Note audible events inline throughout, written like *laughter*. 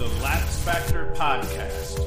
the Lax Factor podcast.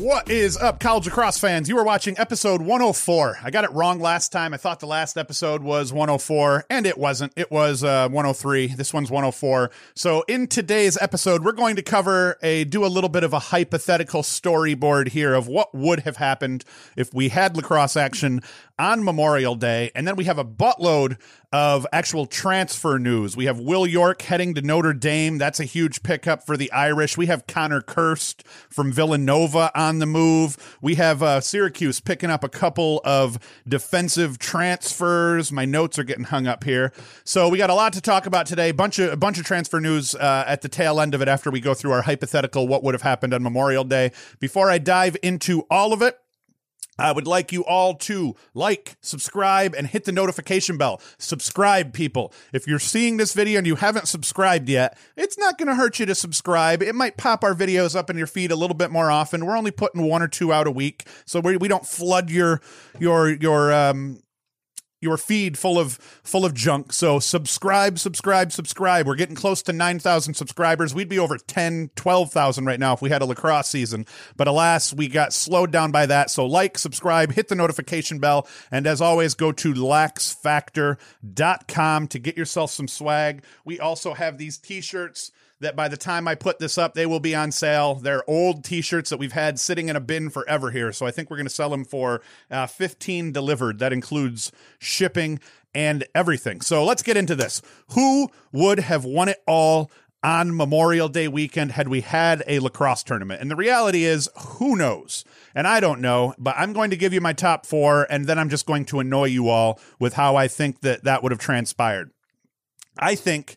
What is up, college lacrosse fans? You are watching episode 104. I got it wrong last time. I thought the last episode was 104, and it wasn't. It was uh, 103. This one's 104. So, in today's episode, we're going to cover a do a little bit of a hypothetical storyboard here of what would have happened if we had lacrosse action on Memorial Day, and then we have a buttload of actual transfer news. We have Will York heading to Notre Dame. That's a huge pickup for the Irish. We have Connor Kirst from Villanova on the move. We have uh, Syracuse picking up a couple of defensive transfers. My notes are getting hung up here, so we got a lot to talk about today. Bunch of a bunch of transfer news uh, at the tail end of it after we go through our hypothetical what would have happened on Memorial Day. Before I dive into all of it. I would like you all to like, subscribe, and hit the notification bell. Subscribe, people. If you're seeing this video and you haven't subscribed yet, it's not going to hurt you to subscribe. It might pop our videos up in your feed a little bit more often. We're only putting one or two out a week, so we, we don't flood your your your um your feed full of full of junk. So subscribe, subscribe, subscribe. We're getting close to 9,000 subscribers. We'd be over 10, 12,000 right now if we had a lacrosse season. But alas, we got slowed down by that. So like, subscribe, hit the notification bell, and as always, go to laxfactor.com to get yourself some swag. We also have these t-shirts that by the time I put this up, they will be on sale. They're old T-shirts that we've had sitting in a bin forever here, so I think we're going to sell them for uh, fifteen delivered. That includes shipping and everything. So let's get into this. Who would have won it all? On Memorial Day weekend, had we had a lacrosse tournament? And the reality is, who knows? And I don't know, but I'm going to give you my top four, and then I'm just going to annoy you all with how I think that that would have transpired. I think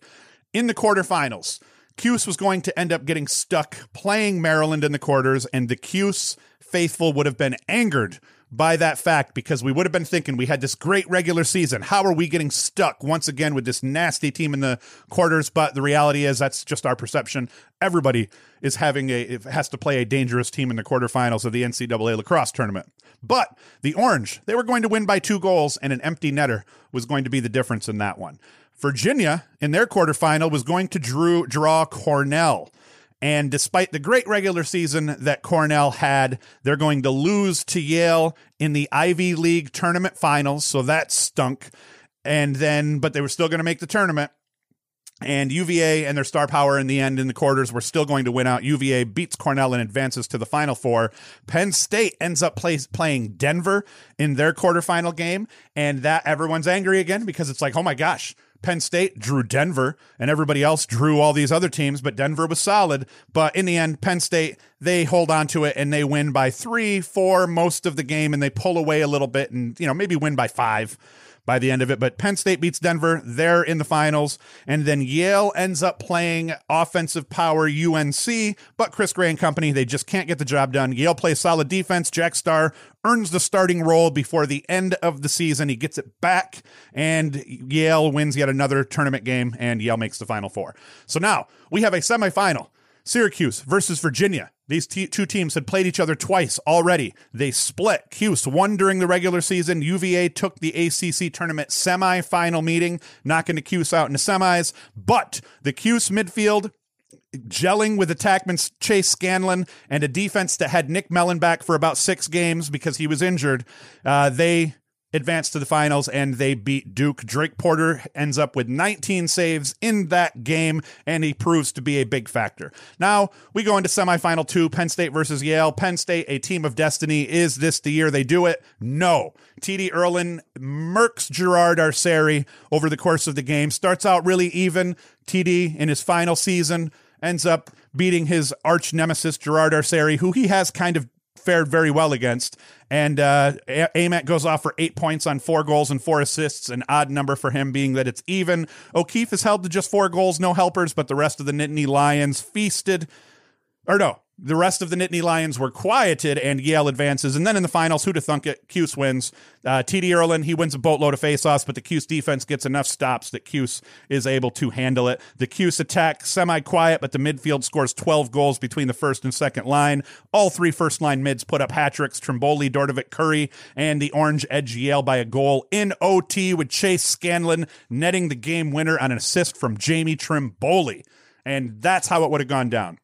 in the quarterfinals, Cuse was going to end up getting stuck playing Maryland in the quarters, and the Cuse faithful would have been angered by that fact because we would have been thinking we had this great regular season. How are we getting stuck once again with this nasty team in the quarters? But the reality is that's just our perception. Everybody is having a has to play a dangerous team in the quarterfinals of the NCAA lacrosse tournament. But the Orange, they were going to win by two goals, and an empty netter was going to be the difference in that one. Virginia, in their quarterfinal, was going to drew, draw Cornell. And despite the great regular season that Cornell had, they're going to lose to Yale in the Ivy League tournament finals. So that stunk. And then, but they were still going to make the tournament. And UVA and their star power in the end in the quarters were still going to win out. UVA beats Cornell and advances to the Final Four. Penn State ends up play, playing Denver in their quarterfinal game. And that everyone's angry again because it's like, oh my gosh, Penn State drew Denver and everybody else drew all these other teams, but Denver was solid. But in the end, Penn State, they hold on to it and they win by three, four most of the game and they pull away a little bit and, you know, maybe win by five by the end of it. But Penn State beats Denver. They're in the finals. And then Yale ends up playing offensive power UNC, but Chris Gray and company, they just can't get the job done. Yale plays solid defense. Jack Starr earns the starting role before the end of the season. He gets it back, and Yale wins yet another tournament game, and Yale makes the final four. So now we have a semifinal. Syracuse versus Virginia. These t- two teams had played each other twice already. They split. Cuse won during the regular season. UVA took the ACC tournament semifinal meeting, knocking the Cuse out in the semis. But the Cuse midfield gelling with attackman Chase Scanlan and a defense that had Nick Mellen back for about six games because he was injured. Uh, they advanced to the finals and they beat Duke. Drake Porter ends up with 19 saves in that game and he proves to be a big factor. Now we go into semifinal two Penn State versus Yale. Penn State, a team of destiny. Is this the year they do it? No. TD Ierlan murks Gerard Arceri over the course of the game. Starts out really even. TD in his final season ends up beating his arch nemesis Gerard Arceri, who he has kind of fared very well against. And uh, Ament goes off for eight points on four goals and four assists, an odd number for him being that it's even. O'Keefe is held to just four goals, no helpers, but the rest of the Nittany Lions feasted. Or no, the rest of the Nittany Lions were quieted and Yale advances. And then in the finals, who to thunk it? Cuse wins. Uh, TD Ierlan, he wins a boatload of faceoffs, but the Cuse defense gets enough stops that Cuse is able to handle it. The Cuse attack semi quiet, but the midfield scores 12 goals between the first and second line. All three first line mids put up hat tricks Trimboli, Dordevic, Curry, and the Orange edge Yale by a goal in OT with Chase Scanlan netting the game winner on an assist from Jamie Trimboli. And that's how it would have gone down.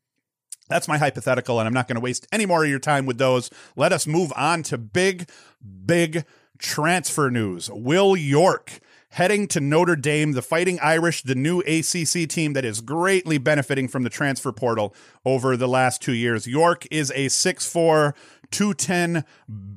That's my hypothetical, and I'm not going to waste any more of your time with those. Let us move on to big, big transfer news. Will York heading to Notre Dame, the Fighting Irish, the new ACC team that is greatly benefiting from the transfer portal over the last two years. York is a 6'4, 210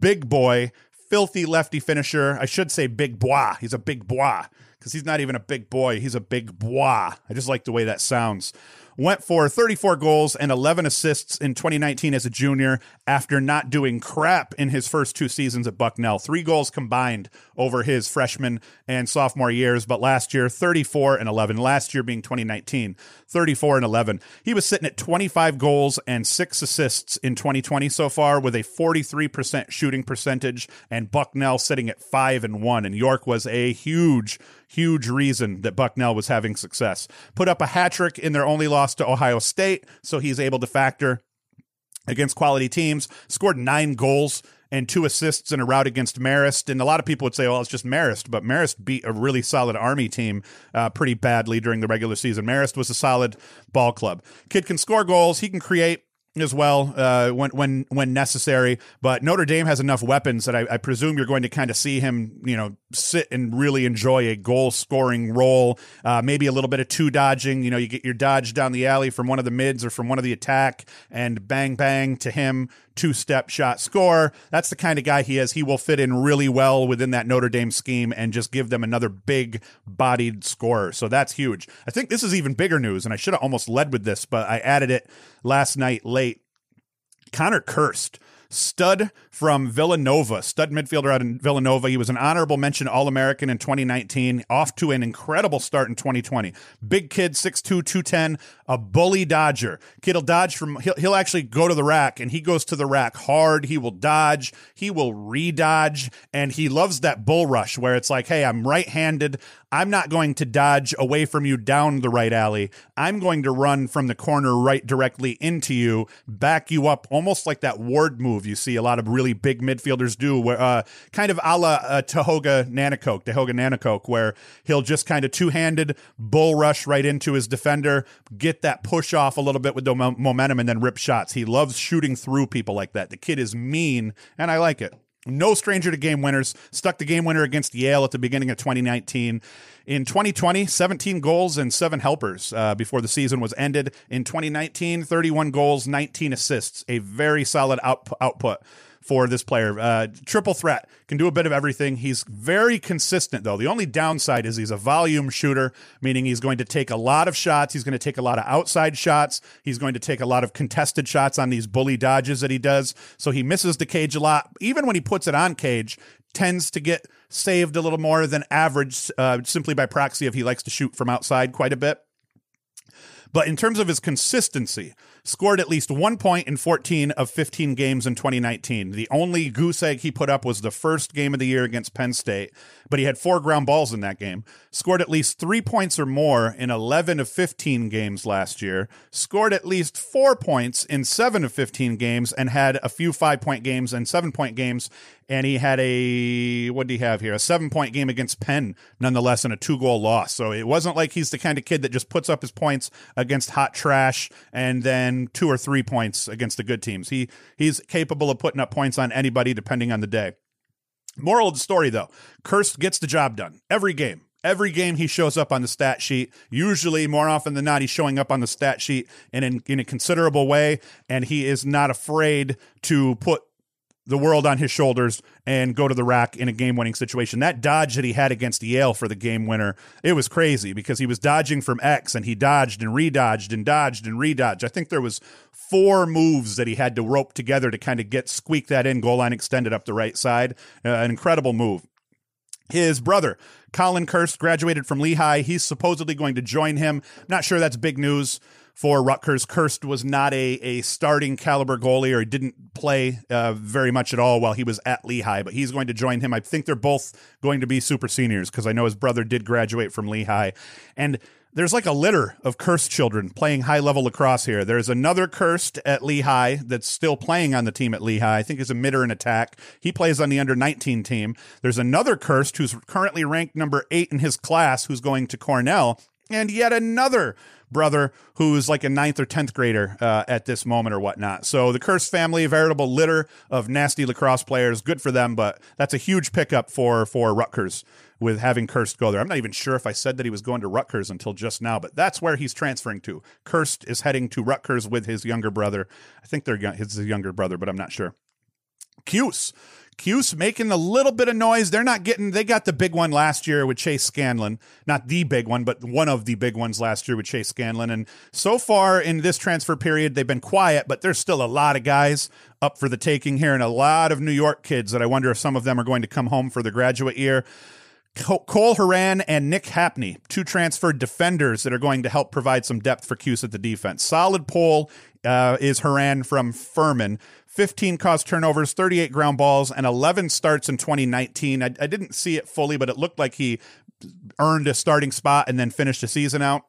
big boy, filthy lefty finisher. I should say big bois. He's a big bois because he's not even a big boy. He's a big bois. I just like the way that sounds went for 34 goals and 11 assists in 2019 as a junior after not doing crap in his first two seasons at Bucknell. Three goals combined over his freshman and sophomore years, but last year 34 and 11. Last year being 2019, 34 and 11. He was sitting at 25 goals and six assists in 2020 so far with a 43% shooting percentage and Bucknell sitting at 5 and 1 and York was a huge huge reason that Bucknell was having success. Put up a hat trick in their only loss to Ohio State, so he's able to factor against quality teams. Scored nine goals and two assists in a rout against Marist. And a lot of people would say, well, it's just Marist, but Marist beat a really solid Army team uh, pretty badly during the regular season. Marist was a solid ball club. Kid can score goals, he can create as well uh, when when when necessary. But Notre Dame has enough weapons that I, I presume you're going to kind of see him, you know, sit and really enjoy a goal scoring role. Uh, maybe a little bit of two dodging. You know, you get your dodge down the alley from one of the mids or from one of the attack, and bang bang to him two step shot score. That's the kind of guy he is. He will fit in really well within that Notre Dame scheme and just give them another big bodied scorer. So that's huge. I think this is even bigger news, and I should have almost led with this, but I added it last night late. Connor Kirst stud from Villanova, stud midfielder out in Villanova. He was an honorable mention All American in 2019, off to an incredible start in 2020. Big kid, 6'2, 210, a bully dodger. Kid will dodge from, he'll, he'll actually go to the rack and he goes to the rack hard. He will dodge, he will re-dodge, and he loves that bull rush where it's like, hey, I'm right handed. I'm not going to dodge away from you down the right alley. I'm going to run from the corner right directly into you, back you up, almost like that ward move you see a lot of really big midfielders do, where uh, kind of a la uh, Tehoka Nanticoke, Tehoka Nanticoke, where he'll just kind of two handed bull rush right into his defender, get that push off a little bit with the momentum, and then rip shots. He loves shooting through people like that. The kid is mean, and I like it. No stranger to game winners. Stuck the game winner against Yale at the beginning of 2019. In 2020, 17 goals and seven helpers uh, before the season was ended. In 2019, 31 goals, 19 assists. A very solid out- output for this player. Uh, triple threat, can do a bit of everything. He's very consistent, though. The only downside is he's a volume shooter, meaning he's going to take a lot of shots. He's going to take a lot of outside shots. He's going to take a lot of contested shots on these bully dodges that he does. So he misses the cage a lot. Even when he puts it on cage, tends to get saved a little more than average uh, simply by proxy if he likes to shoot from outside quite a bit. But in terms of his consistency, scored at least one point in 14 of 15 games in 2019. The only goose egg he put up was the first game of the year against Penn State, but he had four ground balls in that game. Scored at least three points or more in 11 of 15 games last year. Scored at least four points in seven of 15 games and had a few five point games and seven point games. And he had a, what did he have here? A seven point game against Penn, nonetheless, and a two goal loss. So it wasn't like he's the kind of kid that just puts up his points against hot trash and then two or three points against the good teams. He he's capable of putting up points on anybody depending on the day. Moral of the story though, Kirst gets the job done every game. Every game he shows up on the stat sheet. Usually, more often than not, he's showing up on the stat sheet and in, in a considerable way. And he is not afraid to put the world on his shoulders and go to the rack in a game winning situation. That dodge that he had against Yale for the game winner, it was crazy because he was dodging from X and he dodged and redodged and dodged and redodged. I think there was four moves that he had to rope together to kind of get squeak that in, goal line extended up the right side. Uh, an incredible move. His brother, Colin Kirst, graduated from Lehigh. He's supposedly going to join him. Not sure that's big news for Rutgers. Kirst was not a, a starting caliber goalie or didn't play uh, very much at all while he was at Lehigh, but he's going to join him. I think they're both going to be super seniors because I know his brother did graduate from Lehigh. And there's like a litter of Kirst children playing high level lacrosse here. There's another Kirst at Lehigh that's still playing on the team at Lehigh. I think is a midder in attack. He plays on the under 19 team. There's another Kirst who's currently ranked number eight in his class who's going to Cornell. And yet another brother who's like a ninth or 10th grader uh, at this moment or whatnot. So the Kirst family, veritable litter of nasty lacrosse players. Good for them, but that's a huge pickup for, for Rutgers with having Kirst go there. I'm not even sure if I said that he was going to Rutgers until just now, but that's where he's transferring to. Kirst is heading to Rutgers with his younger brother. I think they're his younger brother, but I'm not sure. Cuse. Cuse making a little bit of noise. They're not getting, they got the big one last year with Chase Scanlan. Not the big one, but one of the big ones last year with Chase Scanlan. And so far in this transfer period, they've been quiet, but there's still a lot of guys up for the taking here and a lot of New York kids that I wonder if some of them are going to come home for the graduate year. Cole Horan and Nick Hapney, two transferred defenders that are going to help provide some depth for Cuse at the defense. Solid pull uh, is Horan from Furman. 15 caused turnovers, 38 ground balls, and 11 starts in 2019. I, I didn't see it fully, but it looked like he earned a starting spot and then finished the season out.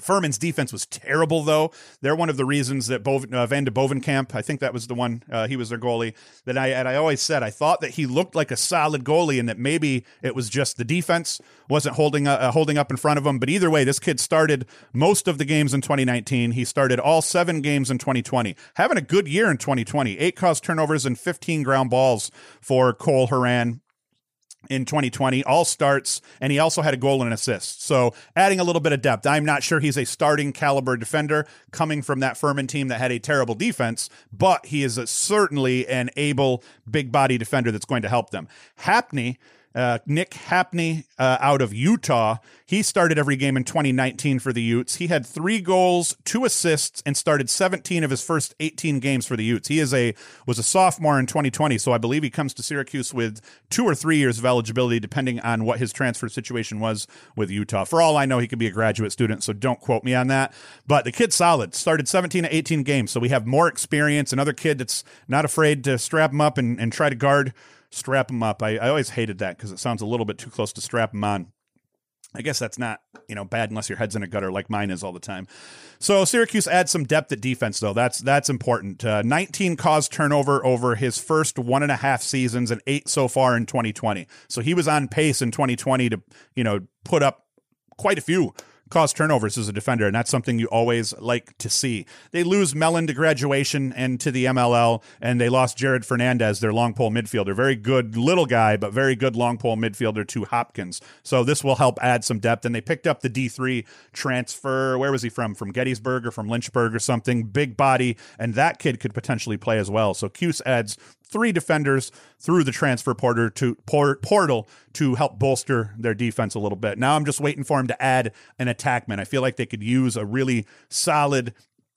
Furman's defense was terrible, though. They're one of the reasons that uh, Van de Bovenkamp, I think that was the one, uh, he was their goalie. That I and I always said I thought that he looked like a solid goalie, and that maybe it was just the defense wasn't holding uh, holding up in front of him. But either way, this kid started most of the games in 2019. He started all seven games in 2020, having a good year in 2020. Eight caused turnovers and 15 ground balls for Cole Horan in 2020, all starts, and he also had a goal and an assist. So adding a little bit of depth. I'm not sure he's a starting caliber defender coming from that Furman team that had a terrible defense, but he is certainly an able big body defender that's going to help them. Hapney uh, Nick Hapney uh, out of Utah. He started every game in 2019 for the Utes. He had three goals, two assists, and started 17 of his first 18 games for the Utes. He is a was a sophomore in 2020, so I believe he comes to Syracuse with two or three years of eligibility, depending on what his transfer situation was with Utah. For all I know, he could be a graduate student, so don't quote me on that. But the kid's solid. Started 17 to 18 games, so we have more experience. Another kid that's not afraid to strap him up and, and try to guard strap them up. I, I always hated that because it sounds a little bit too close to strap them on. I guess that's not, you know, bad unless your head's in a gutter like mine is all the time. So Syracuse adds some depth at defense, though. That's that's important. Uh, 19 caused turnover over his first one and a half seasons, and eight so far in 2020. So he was on pace in 2020 to, you know, put up quite a few cause turnovers as a defender, and that's something you always like to see. They lose Mellen to graduation and to the MLL, and they lost Jared Fernandez, their long pole midfielder. Very good little guy, but very good long pole midfielder to Hopkins. So this will help add some depth. And they picked up the D3 transfer. Where was he from? From Gettysburg or from Lynchburg or something? Big body, and that kid could potentially play as well. So Cuse adds three defenders through the transfer portal to portal to help bolster their defense a little bit. Now I'm just waiting for him to add an attackman. I feel like they could use a really solid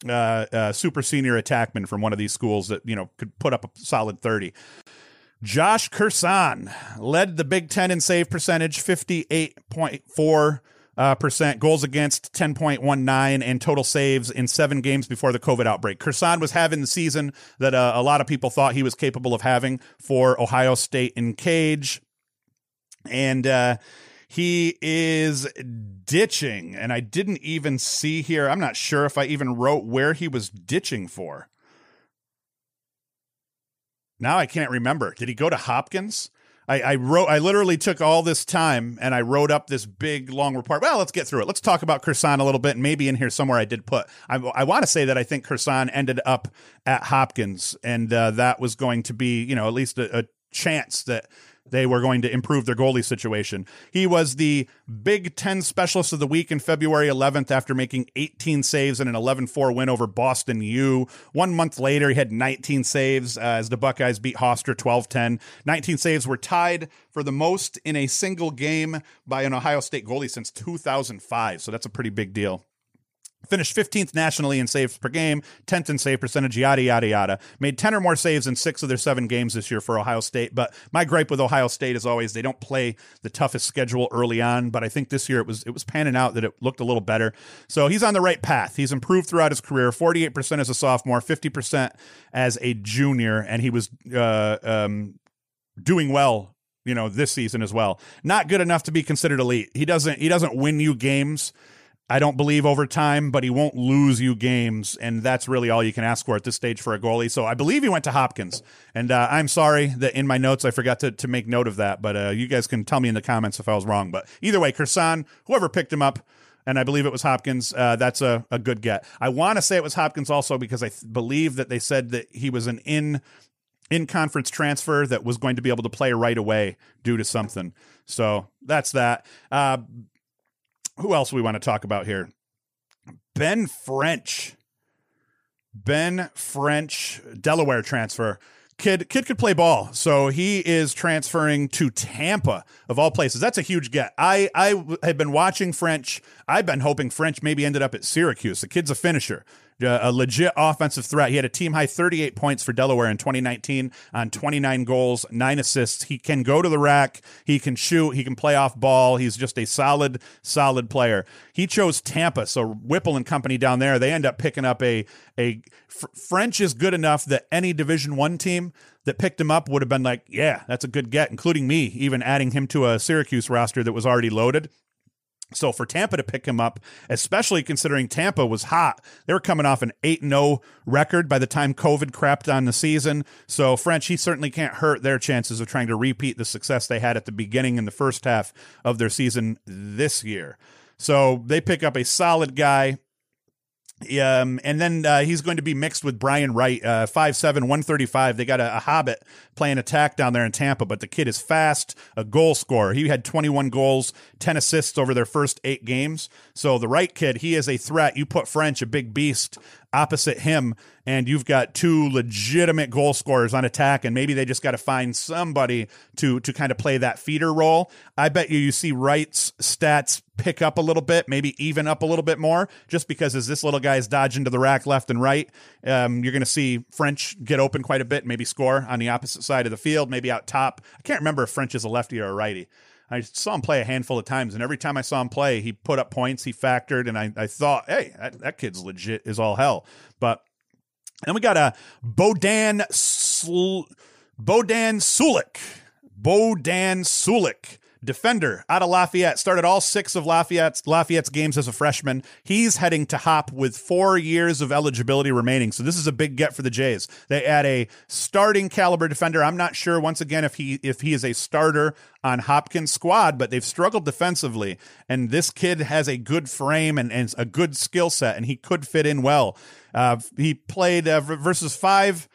uh, uh, super senior attackman from one of these schools that you know could put up a solid 30. Josh Kursan led the Big Ten in save percentage, 58.4 uh, percent, goals against 10.19, and total saves in seven games before the COVID outbreak. Kursan was having the season that uh, a lot of people thought he was capable of having for Ohio State in Cage. And uh, he is ditching, and I didn't even see here. I'm not sure if I even wrote where he was ditching for. Now I can't remember. Did he go to Hopkins? I, I wrote, I literally took all this time and I wrote up this big long report. Well, let's get through it. Let's talk about Kursan a little bit. And maybe in here somewhere I did put, I, I want to say that I think Kursan ended up at Hopkins and uh, that was going to be, you know, at least a, a chance that they were going to improve their goalie situation. He was the Big Ten Specialist of the Week in February 11th after making 18 saves in an 11 4 win over Boston U. One month later, he had 19 saves uh, as the Buckeyes beat Hofstra 12 10. 19 saves were tied for the most in a single game by an Ohio State goalie since 2005. So that's a pretty big deal. Finished 15th nationally in saves per game, 10th in save percentage, yada, yada, yada. Made 10 or more saves in six of their seven games this year for Ohio State. But my gripe with Ohio State is always they don't play the toughest schedule early on. But I think this year it was it was panning out that it looked a little better. So he's on the right path. He's improved throughout his career 48% as a sophomore, 50% as a junior. And he was uh, um, doing well you know this season as well not good enough to be considered elite he doesn't he doesn't win you games I don't believe over time, but he won't lose you games, and that's really all you can ask for at this stage for a goalie. So I believe he went to Hopkins, and uh, I'm sorry that in my notes I forgot to, to make note of that. But uh, you guys can tell me in the comments if I was wrong. But either way, Kursan, whoever picked him up, and I believe it was Hopkins. Uh, that's a, a good get. I want to say it was Hopkins also because I th- believe that they said that he was an in in conference transfer that was going to be able to play right away due to something. So that's that. Uh, who else we want to talk about here? Ben French. Ben French, Delaware transfer. Kid, kid could play ball, so he is transferring to Tampa of all places. That's a huge get. I I had been watching French. I've been hoping French maybe ended up at Syracuse. The kid's a finisher Uh, a legit offensive threat. He had a team high 38 points for Delaware in 2019 on 29 goals, nine assists. He can go to the rack. He can shoot. He can play off ball. He's just a solid, solid player. He chose Tampa, so Whipple and company down there. They end up picking up a a French is good enough that any Division One team that picked him up would have been like, yeah, that's a good get, including me, even adding him to a Syracuse roster that was already loaded. So for Tampa to pick him up, especially considering Tampa was hot, they were coming off an 8 0 record by the time COVID crapped on the season. So French, he certainly can't hurt their chances of trying to repeat the success they had at the beginning in the first half of their season this year. So they pick up a solid guy um, and then uh, he's going to be mixed with Brian Wright, uh, 5'7, 135. They got a, a, Hobbit playing attack down there in Tampa, but the kid is fast, a goal scorer. He had 21 goals, 10 assists over their first eight games. So the Wright kid, he is a threat. You put French, a big beast, opposite him, and you've got two legitimate goal scorers on attack, and maybe they just got to find somebody to to kind of play that feeder role. I bet you you see Wright's stats pick up a little bit, maybe even up a little bit more, just because as this little guy is dodging to the rack left and right, um, you're going to see French get open quite a bit, maybe score on the opposite side of the field, maybe out top. I can't remember if French is a lefty or a righty. I saw him play a handful of times, and every time I saw him play, he put up points, he factored, and I, I thought, hey, that, that kid's legit is all hell. But then we got a Bodan Sl- Bodan Sulik. Bodan Sulik defender out of Lafayette. Started all six of Lafayette's Lafayette's games as a freshman. He's heading to Hop with four years of eligibility remaining. So this is a big get for the Jays. They add a starting caliber defender. I'm not sure once again if he if he is a starter on Hopkins' squad, but they've struggled defensively. And this kid has a good frame and, and a good skill set, and he could fit in well. Uh, he played uh, versus five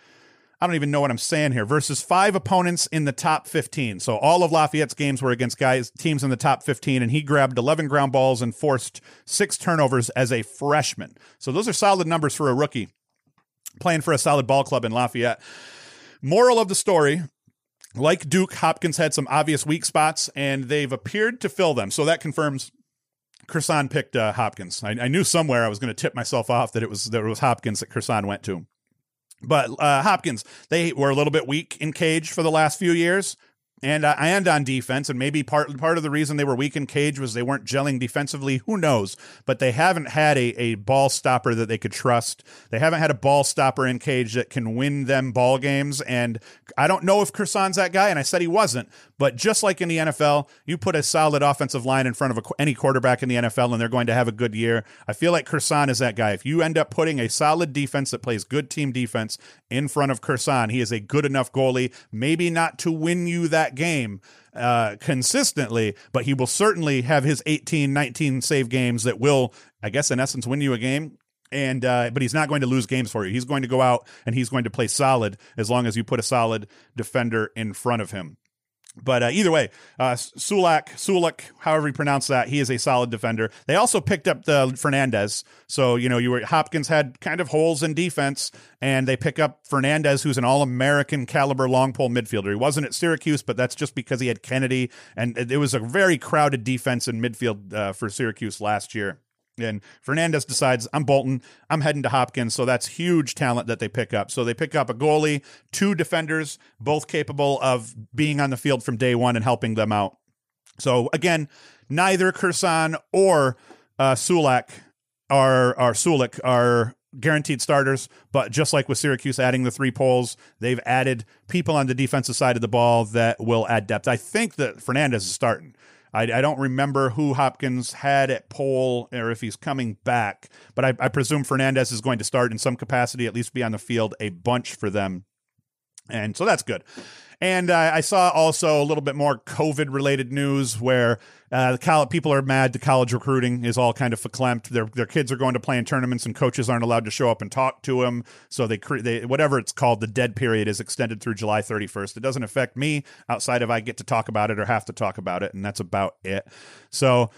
I don't even know what I'm saying here, versus five opponents in the top 15. So all of Lafayette's games were against guys, teams in the top 15, and he grabbed 11 ground balls and forced six turnovers as a freshman. So those are solid numbers for a rookie playing for a solid ball club in Lafayette. Moral of the story like Duke, Hopkins had some obvious weak spots, and they've appeared to fill them. So that confirms Kursan picked uh, Hopkins. I, I, knew somewhere I was going to tip myself off that it was that it was Hopkins that Kursan went to. But uh, Hopkins, they were a little bit weak in cage for the last few years and uh, and on defense, and maybe part part of the reason they were weak in cage was they weren't gelling defensively. Who knows? But they haven't had a, a ball stopper that they could trust. They haven't had a ball stopper in cage that can win them ball games. And I don't know if Kursan's that guy, and I said he wasn't. But just like in the NFL, you put a solid offensive line in front of a, any quarterback in the NFL, and they're going to have a good year. I feel like Kursan is that guy. If you end up putting a solid defense that plays good team defense in front of Kursan, he is a good enough goalie. Maybe not to win you that that game uh, consistently, but he will certainly have his 18, 19 save games that will, I guess, in essence, win you a game. And uh, but he's not going to lose games for you. He's going to go out and he's going to play solid as long as you put a solid defender in front of him. But uh, either way, uh, Sulak, Sulik, however you pronounce that, he is a solid defender. They also picked up the Fernandez. So, you know, you were Hopkins had kind of holes in defense, and they pick up Fernandez, who's an all American caliber long pole midfielder. He wasn't at Syracuse, but that's just because he had Kennedy, and it was a very crowded defense in midfield uh, for Syracuse last year. And Fernandez decides, I'm Bolton, I'm heading to Hopkins. So that's huge talent that they pick up. So they pick up a goalie, two defenders, both capable of being on the field from day one and helping them out. So again, neither Kursan or uh, Sulak are, are Sulik are guaranteed starters, but just like with Syracuse adding the three poles, they've added people on the defensive side of the ball that will add depth. I think that Fernandez is starting. I, I, don't remember who Hopkins had at pole or if he's coming back, but I, I, presume Fernandez is going to start in some capacity, at least be on the field a bunch for them. And so that's good. And uh, I saw also a little bit more COVID related news where uh, the college, people are mad. The college recruiting is all kind of verklempt. Their their kids are going to play in tournaments, and coaches aren't allowed to show up and talk to them. So they cre- they whatever it's called, the dead period is extended through July 31st. It doesn't affect me outside of I get to talk about it or have to talk about it, and that's about it. So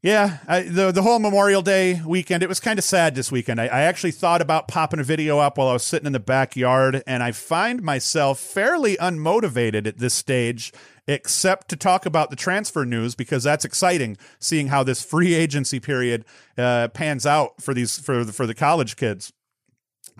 yeah, I, the the whole Memorial Day weekend, it was kind of sad this weekend. I, I, actually thought about popping a video up while I was sitting in the backyard, and I find myself fairly unmotivated at this stage, except to talk about the transfer news because that's exciting. Seeing how this free *laughs* agency period uh, pans out for these for for the college kids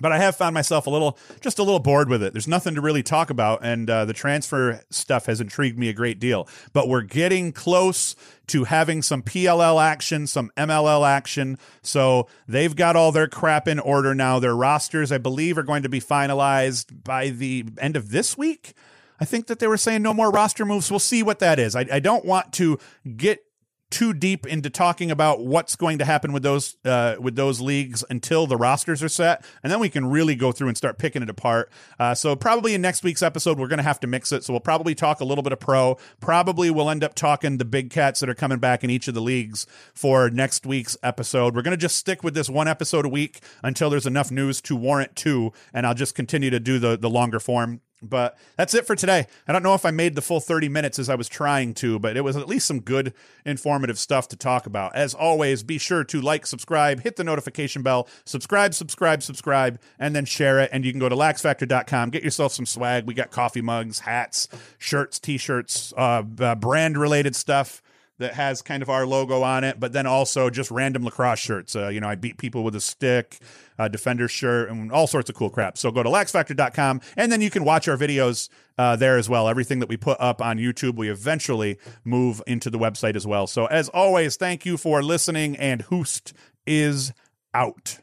but I have found myself a little, just a little bored with it. There's nothing to really talk about, and uh, the transfer stuff has intrigued me a great deal. But we're getting close to having some PLL action, some MLL action. So they've got all their crap in order now. Their rosters, I believe, are going to be finalized by the end of this week. I think that they were saying no more roster moves. We'll see what that is. I, I don't want to get too deep into talking about what's going to happen with those uh, with those leagues until the rosters are set, and then we can really go through and start picking it apart. Uh, so probably in next week's episode, we're going to have to mix it. So we'll probably talk a little bit of pro. Probably we'll end up talking the big cats that are coming back in each of the leagues for next week's episode. We're going to just stick with this one episode a week until there's enough news to warrant two, and I'll just continue to do the the longer form but that's it for today. I don't know if I made the full 30 minutes as I was trying to, but it was at least some good, informative stuff to talk about. As always, be sure to like, subscribe, hit the notification bell, subscribe, subscribe, subscribe, and then share it. And you can go to laxfactor.com, get yourself some swag. We got coffee mugs, hats, shirts, t shirts, uh, uh, brand related stuff that has kind of our logo on it, but then also just random lacrosse shirts. Uh, you know, I beat people with a stick, defender shirt, and all sorts of cool crap. So go to laxfactor.com and then you can watch our videos uh, there as well. Everything that we put up on YouTube, we eventually move into the website as well. So as always, thank you for listening, and Hoost is out.